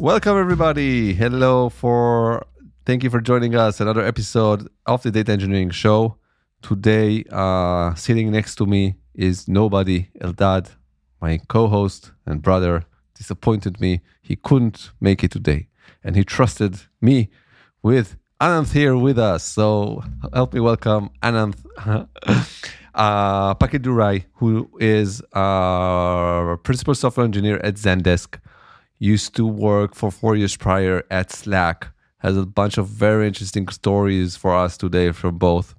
Welcome everybody. Hello for thank you for joining us. Another episode of the Data Engineering Show. Today, uh, sitting next to me is nobody Eldad, my co-host and brother. Disappointed me. He couldn't make it today, and he trusted me with Ananth here with us. So help me welcome Ananth uh, Packkildurai, who is a principal software engineer at Zendesk used to work for four years prior at Slack. Has a bunch of very interesting stories for us today from both.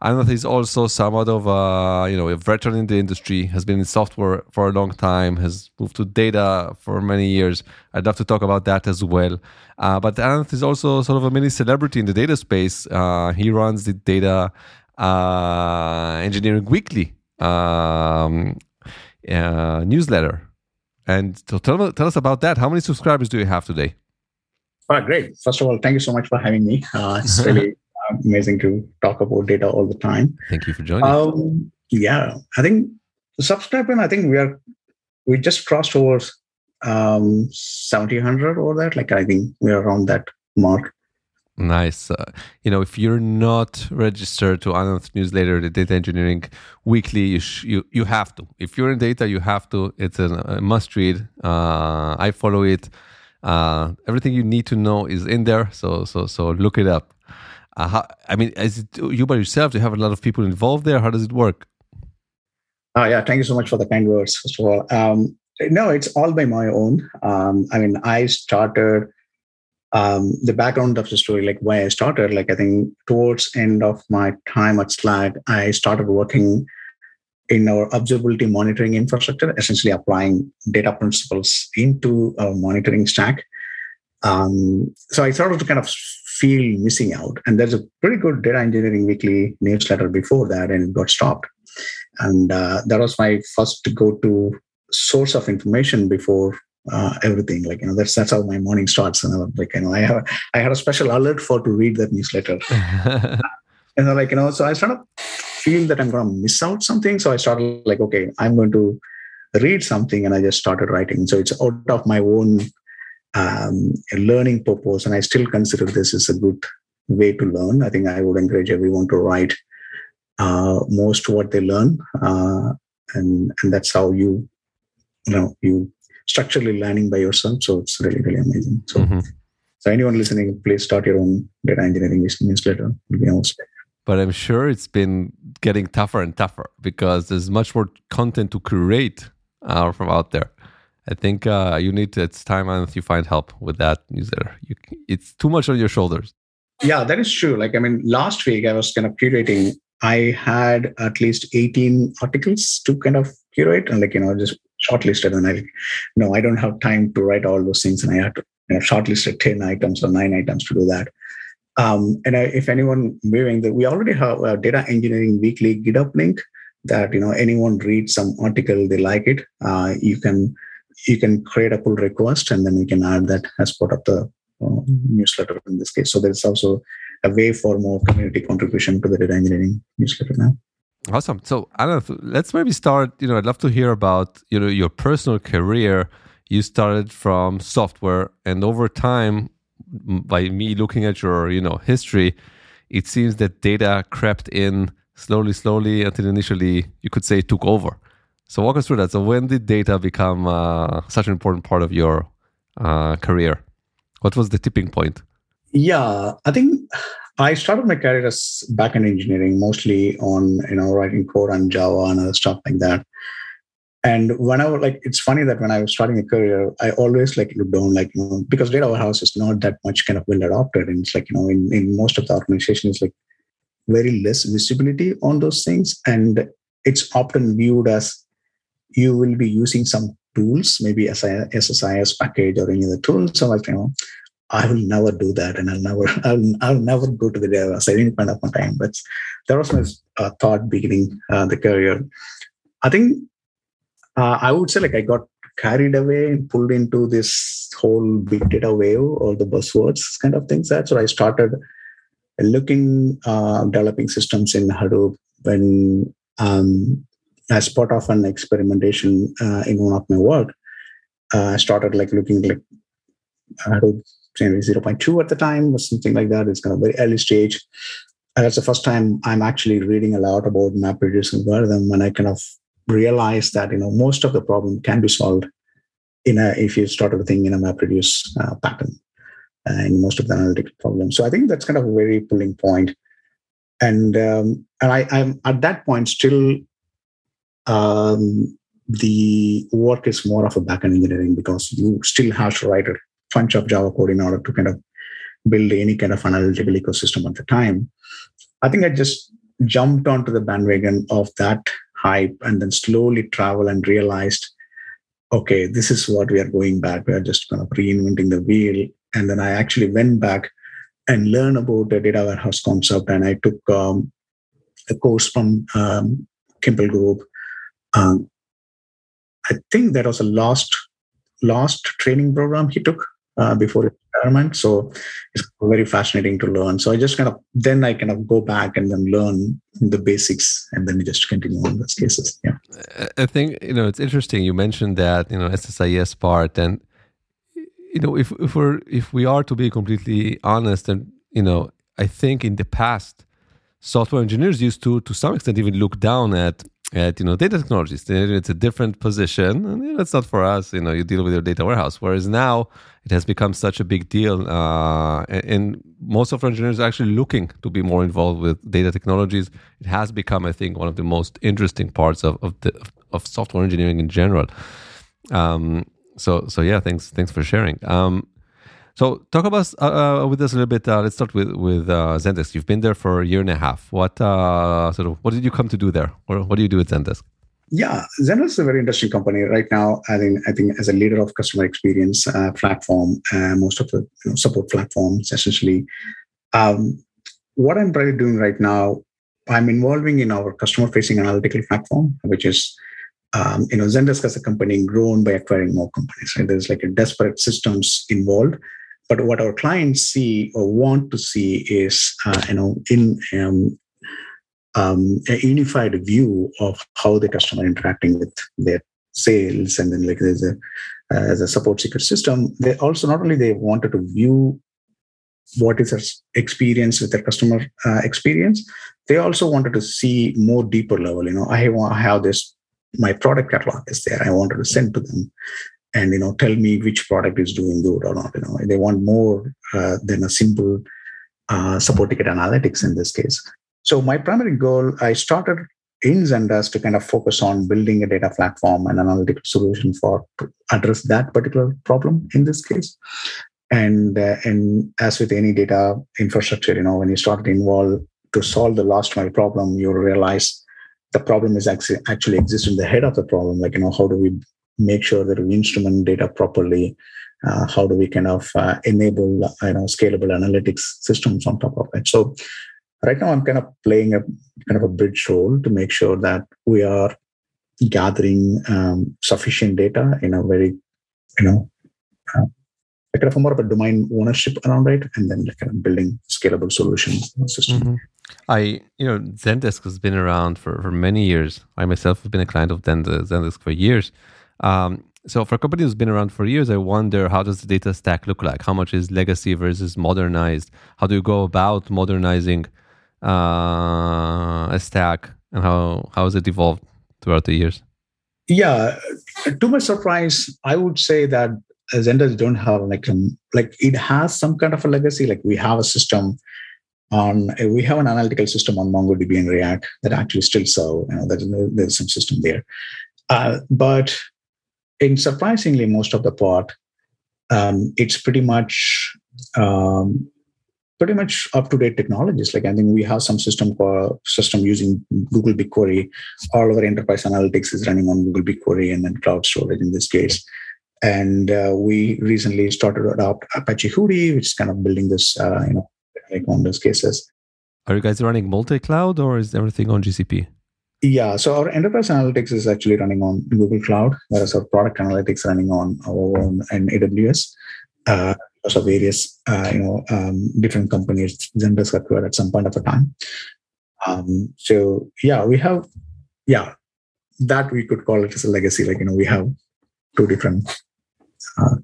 And is also somewhat of a you know a veteran in the industry. Has been in software for a long time. Has moved to data for many years. I'd love to talk about that as well. Uh, but Ananth is also sort of a mini celebrity in the data space. Uh, he runs the data uh, engineering weekly um, uh, newsletter and so tell, tell us about that. How many subscribers do you have today? Oh, great. First of all, thank you so much for having me. Uh, it's really amazing to talk about data all the time. Thank you for joining. Um, yeah, I think subscribing, I think we are, we just crossed over um, 1700 or that. Like, I think we're around that mark. Nice. Uh, you know, if you're not registered to Ananth's newsletter, the Data Engineering Weekly, you sh- you you have to. If you're in data, you have to. It's a, a must read. Uh, I follow it. Uh, everything you need to know is in there. So so so look it up. Uh, how, I mean, is it you by yourself? Do you have a lot of people involved there? How does it work? Oh yeah, thank you so much for the kind words. First of all, um, no, it's all by my own. Um, I mean, I started um, the background of the story, like why I started, like I think towards end of my time at Slack, I started working in our observability monitoring infrastructure, essentially applying data principles into our monitoring stack. Um, so I started to kind of feel missing out. And there's a pretty good data engineering weekly newsletter before that, and it got stopped. And uh, that was my first go-to source of information before uh, everything. Like you know, that's that's how my morning starts. And I'm like, you know, I have I had a special alert for to read that newsletter. and I'm like, you know, so I started feeling that I'm going to miss out something. So I started like, okay, I'm going to read something, and I just started writing. So it's out of my own um, learning purpose, and I still consider this is a good way to learn. I think I would encourage everyone to write uh, most what they learn, uh, and and that's how you you know you structurally learning by yourself. So it's really, really amazing. So, mm-hmm. so anyone listening, please start your own data engineering newsletter. But I'm sure it's been getting tougher and tougher because there's much more content to create uh, from out there. I think uh, you need to, it's time if you find help with that newsletter. You, it's too much on your shoulders. Yeah, that is true. Like, I mean, last week I was kind of curating. I had at least 18 articles to kind of curate and like, you know, just shortlisted and I no, I don't have time to write all those things and I have to shortlisted 10 items or nine items to do that. Um, and I, if anyone viewing that, we already have a data engineering weekly GitHub link that you know anyone reads some article they like it, uh, you can you can create a pull request and then we can add that as part of the uh, newsletter in this case. So there's also a way for more community contribution to the data engineering newsletter now. Awesome. So, Anna, let's maybe start. You know, I'd love to hear about you know your personal career. You started from software, and over time, by me looking at your you know history, it seems that data crept in slowly, slowly until initially you could say it took over. So, walk us through that. So, when did data become uh, such an important part of your uh, career? What was the tipping point? Yeah, I think I started my career as backend engineering, mostly on you know writing code on Java and other stuff like that. And when I was like, it's funny that when I was starting a career, I always like look down, like you know, because data warehouse is not that much kind of well adopted, and it's like you know, in, in most of the organizations, like very less visibility on those things, and it's often viewed as you will be using some tools, maybe SSIS package or any other tools. So like you know, I will never do that, and I'll never, I'll, I'll never go to the data at any point of my time. But that was my uh, thought beginning uh, the career. I think uh, I would say like I got carried away and pulled into this whole big data wave or the buzzwords kind of things. That so I started looking uh, developing systems in Hadoop when um, as part of an experimentation uh, in one of my work. Uh, I started like looking like Hadoop maybe 0.2 at the time or something like that. It's kind of very early stage. And that's the first time I'm actually reading a lot about MapReduce algorithm, and I kind of realized that you know most of the problem can be solved in a if you start everything in a MapReduce uh, pattern uh, in most of the analytical problems. So I think that's kind of a very pulling point. And um, and I, I'm at that point still um, the work is more of a backend engineering because you still have to write a bunch of Java code in order to kind of build any kind of analytical ecosystem at the time. I think I just jumped onto the bandwagon of that hype and then slowly travel and realized, okay, this is what we are going back. We are just kind of reinventing the wheel. And then I actually went back and learned about the data warehouse concept. And I took um, a course from um, Kimball Group. Um, I think that was a last last training program he took uh, before retirement. So it's very fascinating to learn. So I just kind of then I kind of go back and then learn the basics and then just continue on those cases. Yeah. I think you know it's interesting. You mentioned that you know SSIS part, and you know if if we're if we are to be completely honest, and you know I think in the past software engineers used to to some extent even look down at at you know data technologies. It's a different position and you know, it's not for us you know you deal with your data warehouse. Whereas now it has become such a big deal uh, and most of our engineers are actually looking to be more involved with data technologies. It has become i think one of the most interesting parts of of, the, of software engineering in general. Um, so so yeah thanks thanks for sharing. Um, so talk about uh, uh, with us a little bit. Uh, let's start with with uh, Zendesk. You've been there for a year and a half. What uh, sort of what did you come to do there, or what do you do at Zendesk? Yeah, Zendesk is a very interesting company right now. I think I think as a leader of customer experience uh, platform, most of the you know, support platforms essentially. Um, what I'm really doing right now, I'm involving in our customer facing analytical platform, which is um, you know, Zendesk as a company grown by acquiring more companies. Right? There's like a desperate systems involved but what our clients see or want to see is, uh, you know, in um, um, a unified view of how the customer interacting with their sales, and then like there's a uh, as a support secret system. They also not only they wanted to view what is their experience with their customer uh, experience, they also wanted to see more deeper level. You know, I have, I have this my product catalog is there. I wanted to send to them and you know tell me which product is doing good or not you know. They want more uh, than a simple uh, support ticket analytics in this case. So my primary goal i started in zendesk to kind of focus on building a data platform and analytical solution for to address that particular problem in this case. And uh, and as with any data infrastructure you know when you start to involve to solve the last mile problem you realize the problem is actually actually exists in the head of the problem like you know how do we make sure that we instrument data properly. Uh, how do we kind of uh, enable you know scalable analytics systems on top of it? So right now I'm kind of playing a kind of a bridge role to make sure that we are gathering um, sufficient data in a very you know uh, kind of more of a domain ownership around it and then kind of building scalable solution system. Mm-hmm. I, you know, Zendesk has been around for, for many years. I myself have been a client of Zendesk for years. Um, so for a company that's been around for years, I wonder how does the data stack look like? How much is legacy versus modernized? How do you go about modernizing uh, a stack, and how how has it evolved throughout the years? Yeah, to my surprise, I would say that Zendesk don't have like um, like it has some kind of a legacy. Like we have a system on we have an analytical system on MongoDB and Riak that actually still serve. You know, there's, there's some system there, uh, but in surprisingly most of the part, um, it's pretty much um, pretty much up to date technologies. Like I think we have some system system using Google BigQuery. All our enterprise analytics is running on Google BigQuery and then cloud storage in this case. And uh, we recently started to adopt Apache Hudi, which is kind of building this, uh, you know, like on those cases. Are you guys running multi-cloud or is everything on GCP? Yeah, so our enterprise analytics is actually running on Google Cloud, whereas our product analytics running on our own and AWS. Uh, of various, uh, you know, um, different companies, Zendesk acquired at some point of a time. Um, so yeah, we have, yeah, that we could call it as a legacy. Like you know, we have two different uh,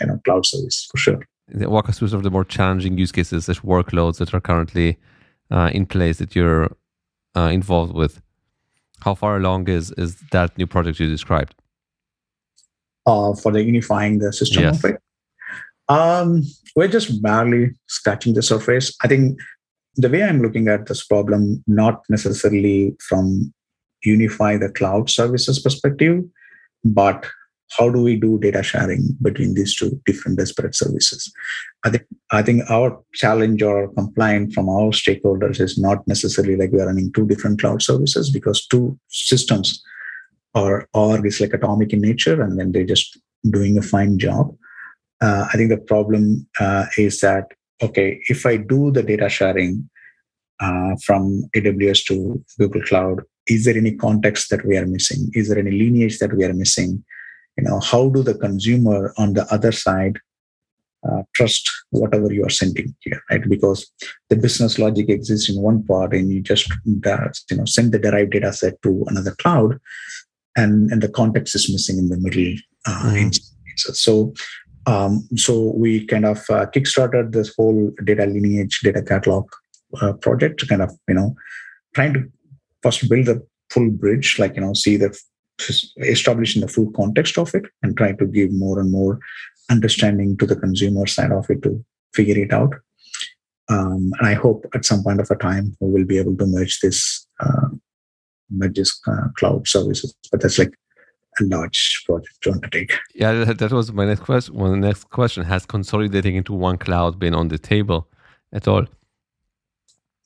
you know cloud service for sure. Walk us through some of the more challenging use cases, such workloads that are currently uh, in place that you're uh, involved with. How far along is is that new project you described? Uh, for the unifying the system Yes. of it. Um, we're just barely scratching the surface. I think the way I'm looking at this problem, not necessarily from unify the cloud services perspective, but how do we do data sharing between these two different disparate services? I think I think our challenge or complaint from our stakeholders is not necessarily like we are running two different cloud services because two systems or org is like atomic in nature and then they're just doing a fine job. Uh, I think the problem uh, is that okay, if I do the data sharing uh, from AWS to Google Cloud, is there any context that we are missing? Is there any lineage that we are missing? You know, how do the consumer on the other side uh, trust whatever you are sending here, right? Because the business logic exists in one part, and you just uh, you know send the derived data set to another cloud, and and the context is missing in the middle. Uh, instances. So um, so we kind of uh, kickstarted this whole data lineage, data catalog uh, project, to kind of you know trying to first build a full bridge, like you know see the establishing the full context of it, and try to give more and more understanding to the consumer side of it to figure it out. Um, and I hope at some point of a time we will be able to merge this uh, merge this uh, cloud services, but that's like a large project to undertake. Yeah, that, that was my next question. Well, the next question has consolidating into one cloud been on the table at all?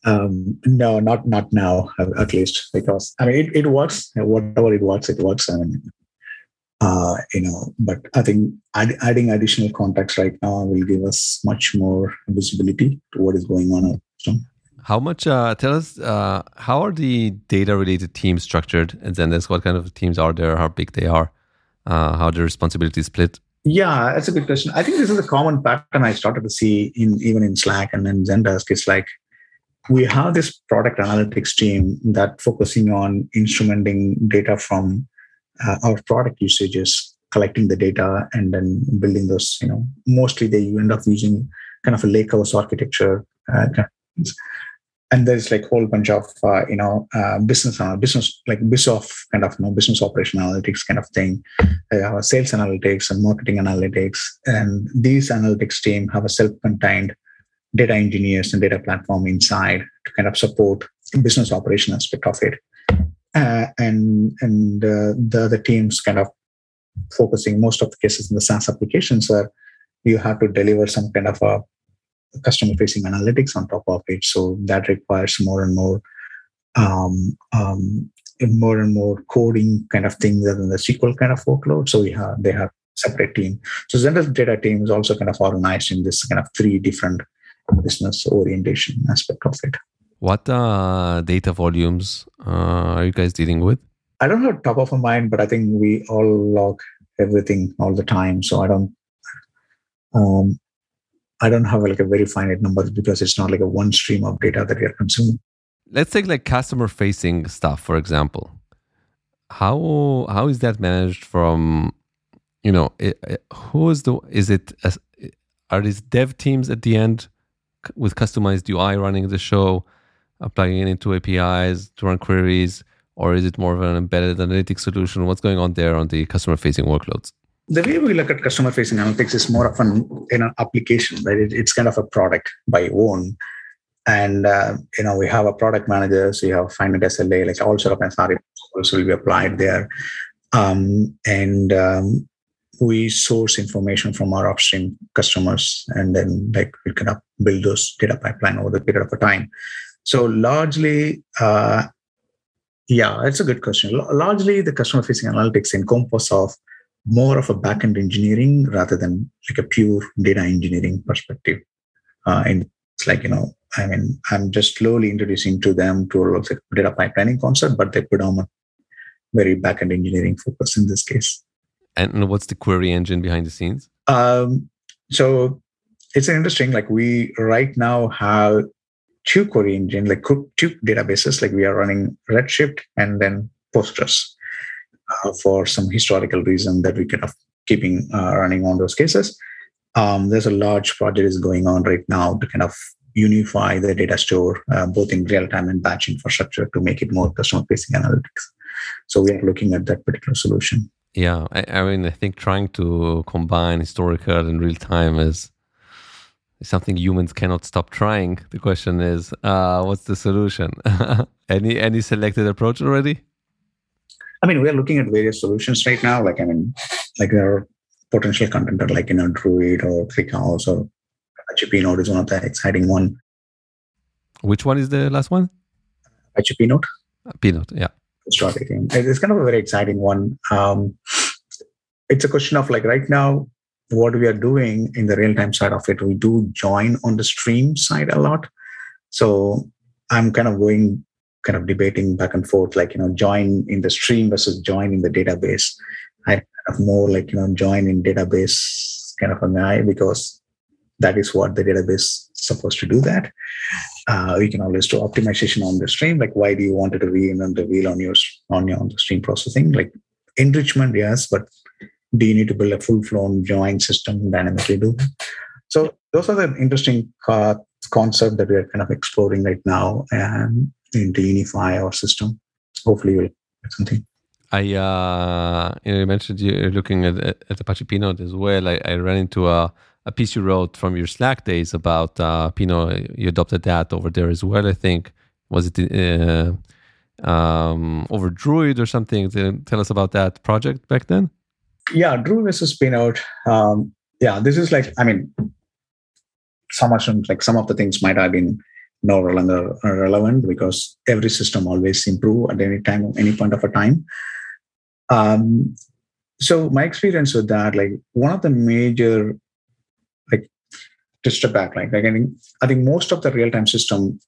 Um, no, not not now, at least, because I mean it, it works. Whatever it works, it works. I mean, uh, you know, but I think add, adding additional context right now will give us much more visibility to what is going on. How much? Uh, tell us. Uh, how are the data-related teams structured at Zendesk? What kind of teams are there? How big they are? Uh, how the responsibilities split? yeah, that's a good question. I think this is a common pattern I started to see in even in Slack and in Zendesk. It's like we have this product analytics team that focusing on instrumenting data from uh, our product usages, collecting the data, and then building those. You know, mostly they end up using kind of a lakehouse architecture. Uh, and there's like a whole bunch of uh, you know uh, business uh, business like BizOps kind of you know business operation analytics kind of thing, uh, sales analytics and marketing analytics, and these analytics team have a self-contained data engineers and data platform inside to kind of support business operation aspect of it. Uh, and and uh, the other teams kind of focusing most of the cases in the SaaS applications where you have to deliver some kind of a customer facing analytics on top of it. So that requires more and more um, um, more and more coding kind of things other than the SQL kind of workload. So we have they have separate team. So Zendesk data team is also kind of organized in this kind of three different business orientation aspect of it. What uh, data volumes uh, are you guys dealing with? I don't have top of my mind, but I think we all log everything all the time. So I don't um, I don't have like a very finite number because it's not like a one stream of data that we are consuming. Let's take like customer-facing stuff, for example. How how is that managed from, you know, who is the is it as- are these dev teams at the end with customized UI running the show, uh, plugging it into APIs to run queries, or is it more of an embedded analytics solution? What's going on there on the customer-facing workloads? the way we look at customer facing analytics is more of an know application right it, it's kind of a product by own and uh, you know we have a product manager so you have finite sla like all sort of SRE will be applied there um, and um, we source information from our upstream customers and then like we of build those data pipeline over the period of time so largely uh, yeah it's a good question L- largely the customer facing analytics encompass of more of a backend engineering rather than like a pure data engineering perspective. Uh, and it's like, you know, I mean, I'm just slowly introducing to them to a data pipelining concept, but they predominant very backend engineering focus in this case. And what's the query engine behind the scenes? Um, so it's interesting, like we right now have two query engine, like two databases, like we are running Redshift and then Postgres uh, for some historical reason that we kind of keeping uh, running on those cases. um, there's a large project is going on right now to kind of unify the data store, uh, both in real time and batch infrastructure to make it more customer facing analytics. So we are looking at that particular solution. Yeah, I, I, mean, I think trying to combine historical and real time is something humans cannot stop trying. The question is, uh, what's the solution? any any selected approach already? I mean, we're looking at various solutions right now. Like, I mean, like there are potential content like you know Druid or ClickHouse or Apache Pinot is one of the exciting one. Which one is the last one? Apache Pinot. Pinot, yeah. It's kind of a very exciting one. Um, it's a question of like right now, what we are doing in the real time side of it, we do join on the stream side a lot. So I'm kind of going, kind of debating back and forth, like, you know, join in the stream versus join in the database. I have more like, you know, join in database kind of a guy because that is what the database supposed to do that. Uh, we can always do optimization on the stream. Like, why do you want to reinvent the wheel on your on your on the stream processing? Like enrichment, yes, but do you need to build a full-flown join system dynamically do? So those are the interesting uh, concept that we are kind of exploring right now and into unify our system. Hopefully, you'll get something. I uh, you, know, you mentioned you're looking at, at Apache Pinot as well. I, I ran into a a piece you wrote from your Slack days about uh, Pinot. You adopted that over there as well, I think. Was it uh, um, over Druid or something? Tell us about that project back then. Yeah, Druid versus Pinot. Um, yeah, this is like, I mean, some like some of the things might have been no longer relevant because every system always improve at any time, any point of a time. Um, so my experience with that, like one of the major to step back, like again, I think most of the real-time system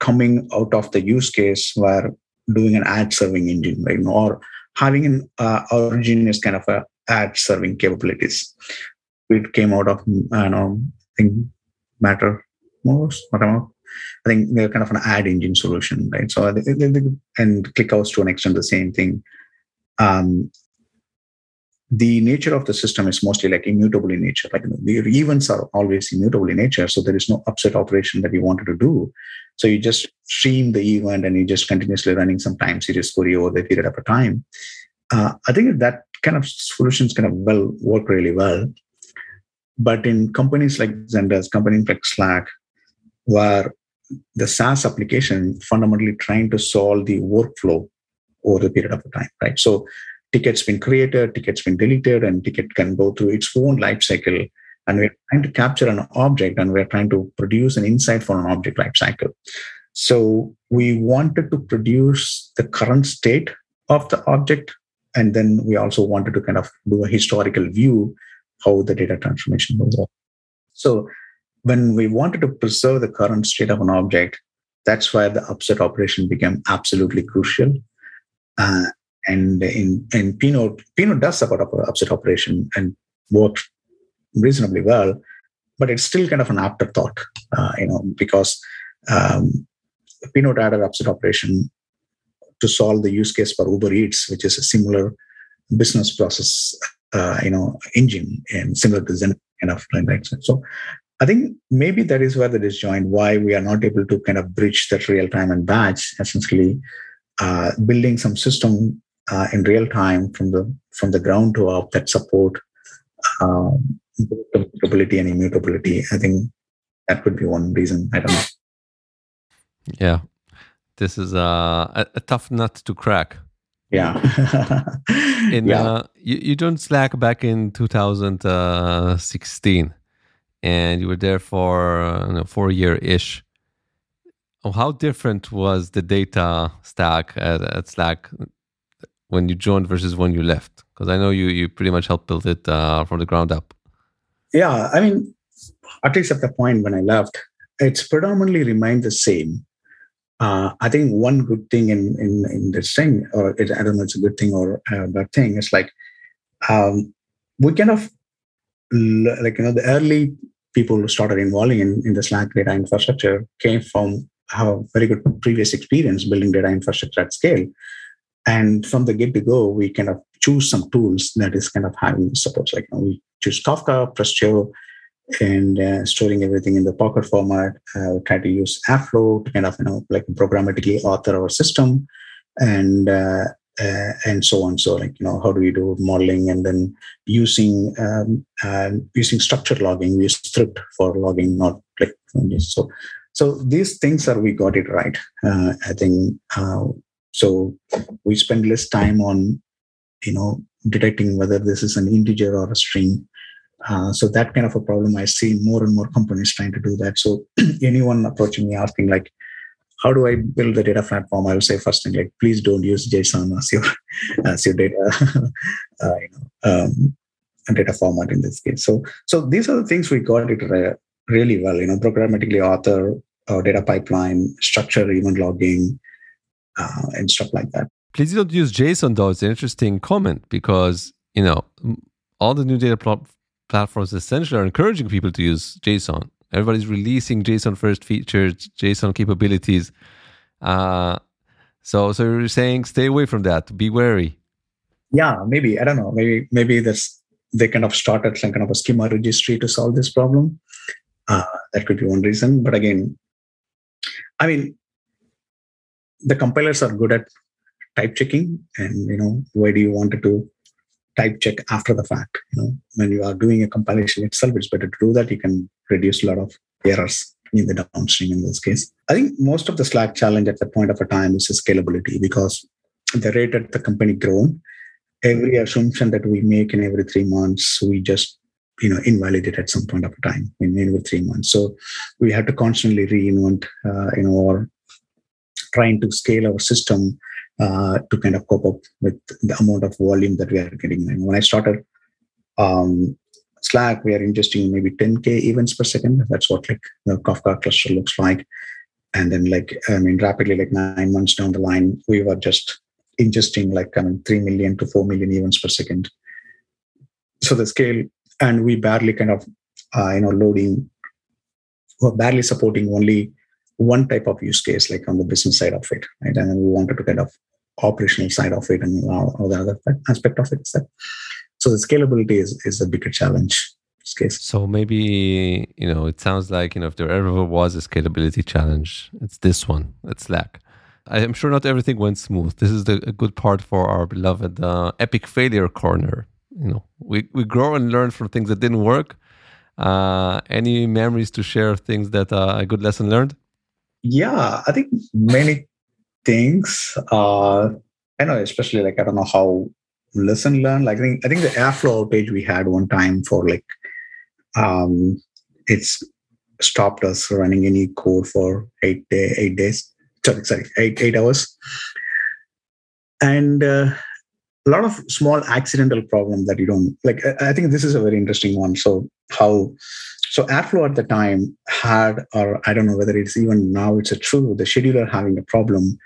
coming out of the use case were doing an ad serving engine, right? Or having an uh, origin is kind of a ad serving capabilities. It came out of I know I think Matter most whatever. I think they're kind of an ad engine solution, right? So and ClickHouse to an extent the same thing. Um, the nature of the system is mostly like immutable in nature. Like the events are always immutable in nature. So there is no upsert operation that you wanted to do. So you just stream the event and you just continuously running some time series query over the period of a time. Uh, I think that kind of solutions kind of well work really well. But in companies like Zendesk, companies like Slack, where the SaaS application fundamentally trying to solve the workflow over the period of time, right? So tickets been created, tickets been deleted, and ticket can go through its own life cycle. And we're trying to capture an object and we're trying to produce an insight for an object life cycle. So we wanted to produce the current state of the object. And then we also wanted to kind of do a historical view how the data transformation work. So when we wanted to preserve the current state of an object, that's why the upsert operation became absolutely crucial. Uh, and in, in Pinot, Pinot does support upsert operation and works reasonably well, but it's still kind of an afterthought, uh, you know, because um, Pinot added upsert operation to solve the use case for Uber Eats, which is a similar business process, uh, you know, engine and similar to Zen kind of right. So I think maybe that is where the disjoint, why we are not able to kind of bridge that real time and batch, essentially uh, building some system uh, in real time from the from the ground to up that support um, and immutability. I think that could be one reason. I don't know. Yeah, this is uh, a, a tough nut to crack. Yeah. in, yeah. Uh, you, you joined Slack back in 2016 and you were there for uh, you know, four year ish. How different was the data stack at, at Slack when you joined versus when you left? Because I know you you pretty much helped build it uh, from the ground up. Yeah, I mean, at least at the point when I left, it's predominantly remained the same. Uh, I think one good thing in in, in this thing, or it, I don't know, it's a good thing or a bad thing. It's like um, we kind of like you know the early people who started involving in, in the Slack data infrastructure came from have a very good previous experience building data infrastructure at scale. And from the get to go, we kind of choose some tools that is kind of having support. Like you know, we choose Kafka, Presto, and uh, storing everything in the Parquet format. Uh, try to use Airflow to kind of you know like programmatically author our system, and uh, uh, and so on. So like you know how do we do modeling and then using um, using structure logging. We use Thrift for logging, not like so. So these things are we got it right. Uh, I think uh, so. We spend less time on you know detecting whether this is an integer or a string uh, so that kind of a problem I see more and more companies trying to do that. So anyone approaching me asking like, how do I build the data platform? I will say first thing like, please don't use JSON as your as your data, uh, you know, um, data format in this case. So so these are the things we got it re- really well. You know, programmatically author, uh, data pipeline, structure, event logging, uh, and stuff like that. Please don't use JSON though. It's an interesting comment because you know all the new data pl- platforms essentially are encouraging people to use JSON. Everybody's releasing JSON first features, JSON capabilities. Uh, so, so you're saying stay away from that. Be wary. Yeah, maybe I don't know. Maybe maybe that's they kind of started some kind of a schema registry to solve this problem. Uh, that could be one reason. But again, I mean, the compilers are good at type checking, and you know, why do you want to type check after the fact. You know, when you are doing a compilation itself, it's better to do that. You can reduce a lot of errors in the downstream in this case. I think most of the Slack challenge at the point of a time is scalability because the rate at the company grown, every assumption that we make in every three months, we just you know invalidate at some point of time in every three months. So we have to constantly reinvent, uh, you know, or trying to scale our system uh, to kind of cope up with the amount of volume that we are getting. And when I started um, Slack, we are ingesting maybe 10k events per second. That's what like the Kafka cluster looks like. And then like I mean, rapidly like nine months down the line, we were just ingesting like I mean, three million to four million events per second. So the scale, and we barely kind of uh, you know loading, we're barely supporting only one type of use case, like on the business side of it, right? And then we wanted to kind of operational side of it and all, the other aspect of it. That, so the scalability is, is a bigger challenge. Case. So maybe you know it sounds like you know if there ever was a scalability challenge, it's this one. It's Slack. I am sure not everything went smooth. This is the, a good part for our beloved uh, epic failure corner. You know, we we grow and learn from things that didn't work. Uh, any memories to share things that uh, a good lesson learned? Yeah, I think many things. Uh, I know, especially like I don't know how lesson learn. Like I think I think the Airflow outage we had one time for like um, it's stopped us running any code for eight day eight days. Sorry, sorry, eight eight hours. And uh, a lot of small accidental problem that you don't like. I think this is a very interesting one. So how so Airflow at the time had, or I don't know whether it's even now it's a true, the scheduler having a problem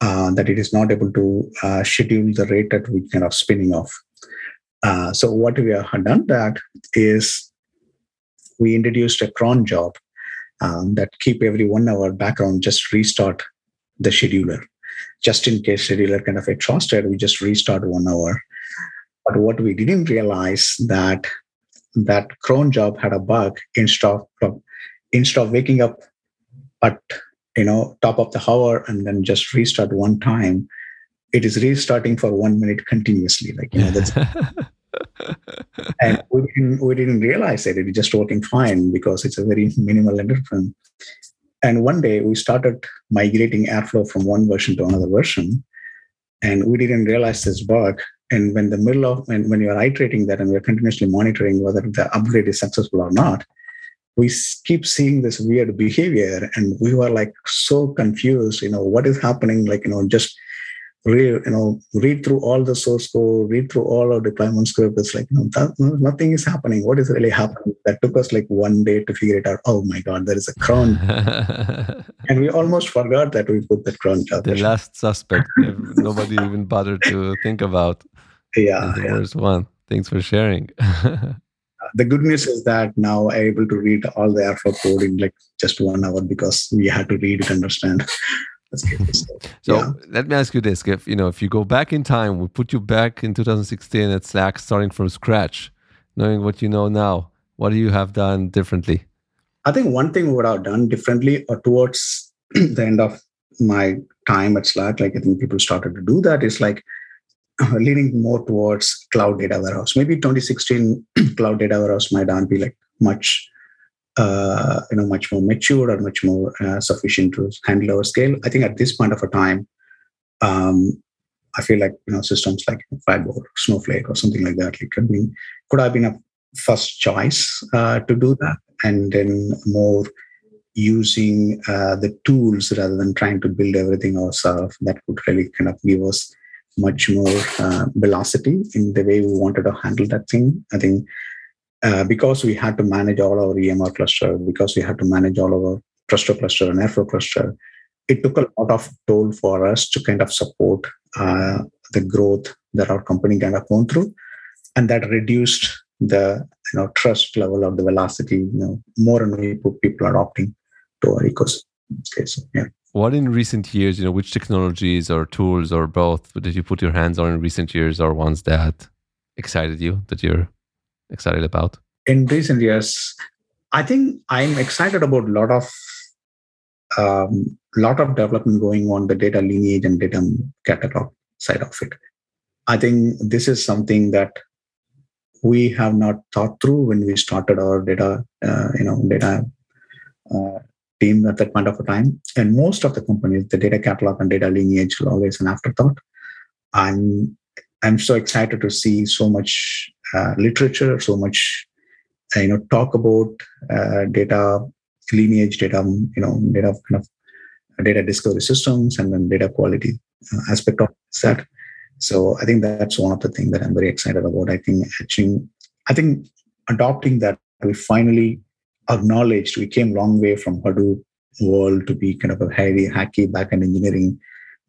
uh, that it is not able to uh, schedule the rate at which kind of spinning off. Uh, so what we have done that is we introduced a cron job um, that keep every one hour background just restart the scheduler. Just in case scheduler kind of exhausted, we just restart one hour. But what we didn't realize that that cron job had a bug instead of instead of waking up at you know top of the hour and then just restart one time it is restarting for one minute continuously like you know that's and we didn't, we didn't realize it. It was just working fine because it's a very minimal interference. And one day we started migrating airflow from one version to another version and we didn't realize this bug and when the middle of when, when you're iterating that and we're continuously monitoring whether the upgrade is successful or not we keep seeing this weird behavior and we were like so confused you know what is happening? Like you know just read you know read through all the source code read through all our deployment script. It's like you know that, nothing is happening. What is really happening? That took us like one day to figure it out. Oh my god there is a cron and we almost forgot that we put that cron the last suspect nobody even bothered to think about yeah, the yeah. worst one thanks for sharing the good news is that now I'm able to read all the Airflow code in like just one hour because we had to read it, understand. so yeah. let me ask you this: if you know, if you go back in time, we put you back in 2016 at Slack, starting from scratch, knowing what you know now. What do you have done differently? I think one thing we would have done differently or towards the end of my time at Slack, like I think people started to do that, is like leaning more towards cloud data warehouse. Maybe 2016 cloud data warehouse might not be like much, uh, you know, much more mature or much more uh, sufficient to handle our scale. I think at this point of a time, um, I feel like you know systems like Firebolt, Snowflake, or something like that like could be could have been a first choice uh, to do that, and then more using uh, the tools rather than trying to build everything ourselves. That could really kind of give us much more uh, velocity in the way we wanted to handle that thing. I think uh, because we had to manage all our EMR cluster, because we had to manage all our Presto cluster and Airflow cluster, it took a lot of toll for us to kind of support uh, the growth that our company kind of went through, and that reduced the you know trust level of the velocity. You know, more and more people are adopting to our ecosystem. Okay, so, yeah. What in recent years, you know, which technologies or tools or both did you put your hands on in recent years, or ones that excited you that you're excited about? In recent years, I think I'm excited about a lot of um, lot of development going on the data lineage and data catalog side of it. I think this is something that we have not thought through when we started our data, uh, you know, data uh, team at that point of time. And most of the companies, the data catalog and data lineage are always an afterthought. I'm I'm so excited to see so much uh, literature, so much uh, you know talk about uh, data lineage, data you know data kind of data discovery systems and then data quality uh, aspect of that. So I think that's one of the things that I'm very excited about. I think actually, I think adopting that, we finally acknowledged we came a long way from Hadoop world to be kind of a highly hacky backend engineering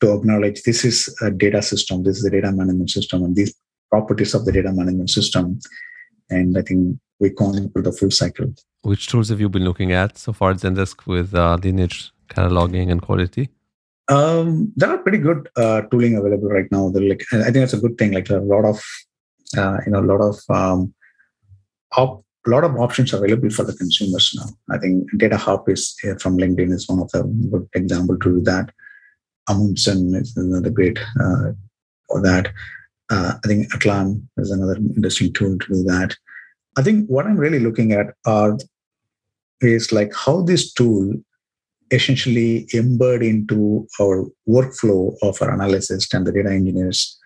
to acknowledge this is a data system, this is a data management system, and these properties of the data management system. And I think we gone through the full cycle. Which tools have you been looking at so far at Zendesk with uh, lineage cataloging and quality? Um, there are pretty good uh, tooling available right now. They're like, I think that's a good thing. Like a lot of, uh, you know, a lot of um, op- a lot of options available for the consumers now. I think Data Hub is uh, from LinkedIn is one of the good example to do that. Amundsen is another great uh, for that. Uh, I think Atlan is another interesting tool to do that. I think what I'm really looking at are is like how this tool essentially embed into our workflow of our analysts and the data engineers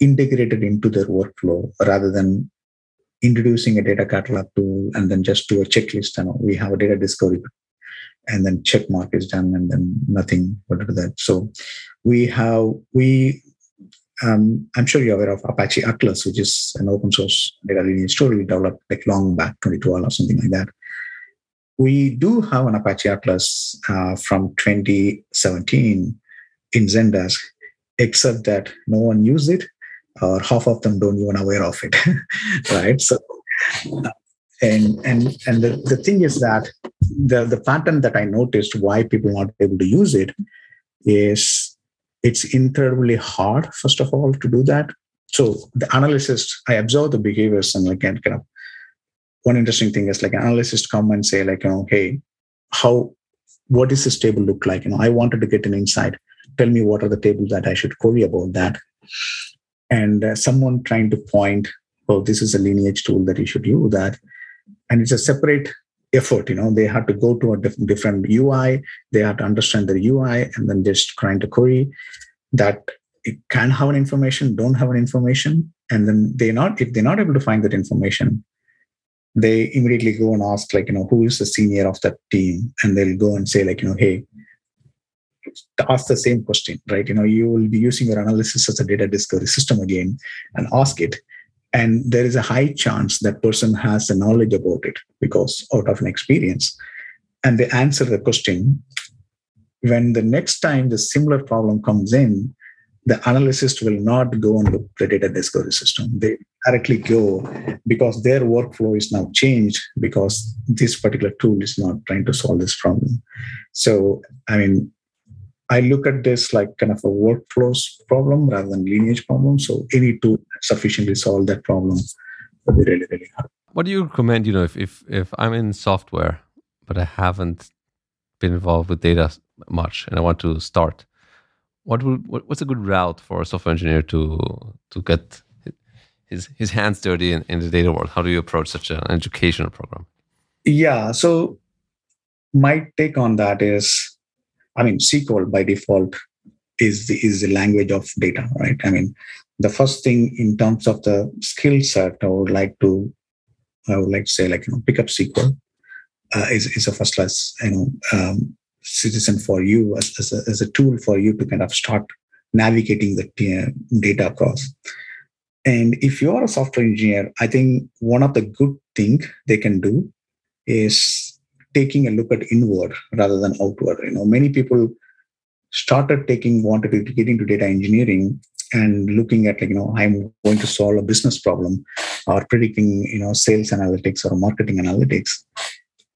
integrated into their workflow rather than introducing a data catalog tool and then just do a checklist and we have a data discovery and then check mark is done and then nothing but that. So we have we um, i'm sure you're aware of apache atlas which is an open source data lineage tool we developed like long back 2012 or something like that. We do have an Apache Atlas uh, from 2017 in Zendesk, except that no one used it, or half of them don't even aware of it, right? So, and and and the, the thing is that the the pattern that I noticed why people not able to use it is it's incredibly hard, first of all, to do that. So the analysis, I observe the behaviors and like kind of one interesting thing is like analysts come and say like you know hey how what does this table look like you know i wanted to get an insight tell me what are the tables that i should query about that and uh, someone trying to point oh this is a lineage tool that you should use that. And it's a separate effort you know they have to go to a diff- different ui they have to understand the ui and then just trying to query that it can have an information don't have an information and then they're not if they're not able to find that information they immediately go and ask like you know who is the senior of that team? And they'll go and say like you know hey ask the same question right you know you will be using your analysis as a data discovery system again and ask it and there is a high chance that person has the knowledge about it because out of an experience and they answer the question when the next time the similar problem comes in the analyst will not go and look the data discovery system. They directly go because their workflow is now changed because this particular tool is not trying to solve this problem. So, I mean, I look at this like kind of a workflows problem rather than lineage problem. So, any tool that sufficiently solve that problem would be really, really hard. what do you recommend? You know, if if if I'm in software, but I haven't been involved with data much, and I want to start, what would what, what's a good route for a software engineer to to get his his hands dirty in, in the data world? How do you approach such an educational program? Yeah. So my take on that is, I mean, SQL by default is the is the language of data, right? I mean, the first thing in terms of the skill set, I would like to, I would like to say, like you know, pick up SQL uh, is is a first class, you know, um, citizen for you as, as, a, as a tool for you to kind of start navigating the uh, data across. And if you are a software engineer, I think one of the good thing they can do is taking a look at inward rather than outward. You know, many people started taking wanted to get into data engineering and looking at like you know i'm going to solve a business problem or predicting you know sales analytics or marketing analytics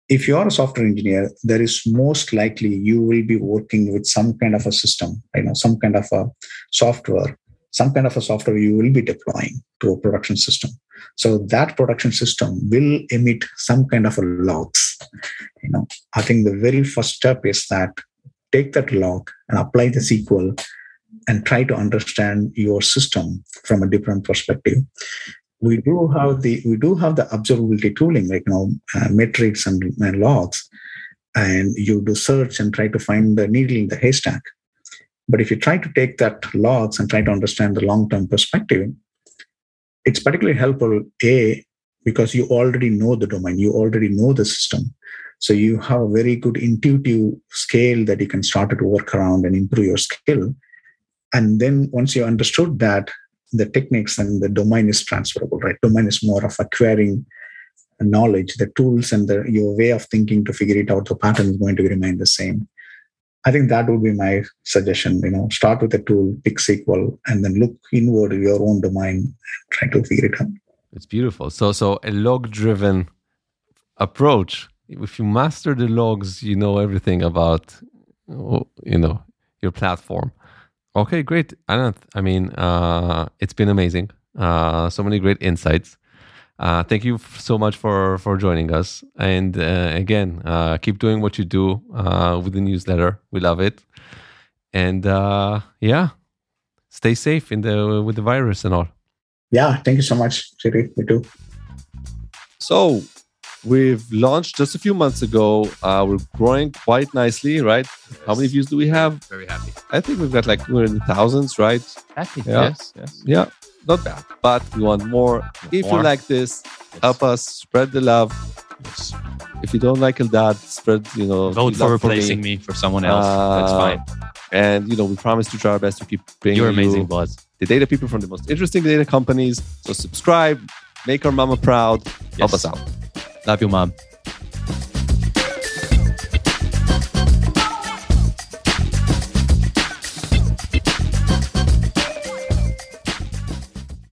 if you are a software engineer, there is most likely you will be working with some kind of a system, you know, some kind of a software, some kind of a software you will be deploying to a production system. So that production system will emit some kind of a logs. You know, I think the very first step is that take that log and apply the SQL and try to understand your system from a different perspective we do have the we do have the observability tooling like you know uh, metrics and, and logs and you do search and try to find the needle in the haystack but if you try to take that logs and try to understand the long term perspective it's particularly helpful a because you already know the domain you already know the system so you have a very good intuitive scale that you can start to work around and improve your skill and then once you understood that the techniques and the domain is transferable, right? Domain is more of acquiring knowledge, the tools and the your way of thinking to figure it out, the pattern is going to remain the same. I think that would be my suggestion. You know, start with a tool, pick SQL, and then look inward your own domain, try to figure it out. It's beautiful. So, so a log-driven approach. If you master the logs, you know everything about, you know, your platform. Okay, great. Ananth, I mean, uh, it's been amazing. Uh, so many great insights. Uh, thank you so much for for joining us. And uh, again, uh, keep doing what you do uh, with the newsletter. We love it. And yeah, stay safe in the with the virus and all. Yeah, thank you so much, Siri. Me too. So We've launched just a few months ago. Uh, we're growing quite nicely, right? Yes. How many views do we have? Very happy. I think we've got like we're in the thousands, right? Happy. Yeah. Yes. Yes. Yeah. Not bad. But we want more. if more. you like this, yes. help us spread the love. Yes. If you don't like Eldad, spread, you know, vote for replacing for me. me. for someone else. Uh, That's fine. And you know, we promise to try our best to keep bringing You're amazing, you Boaz. The data people from the most interesting data companies. So subscribe, make our mama proud, yes. help us out. Love you, mom.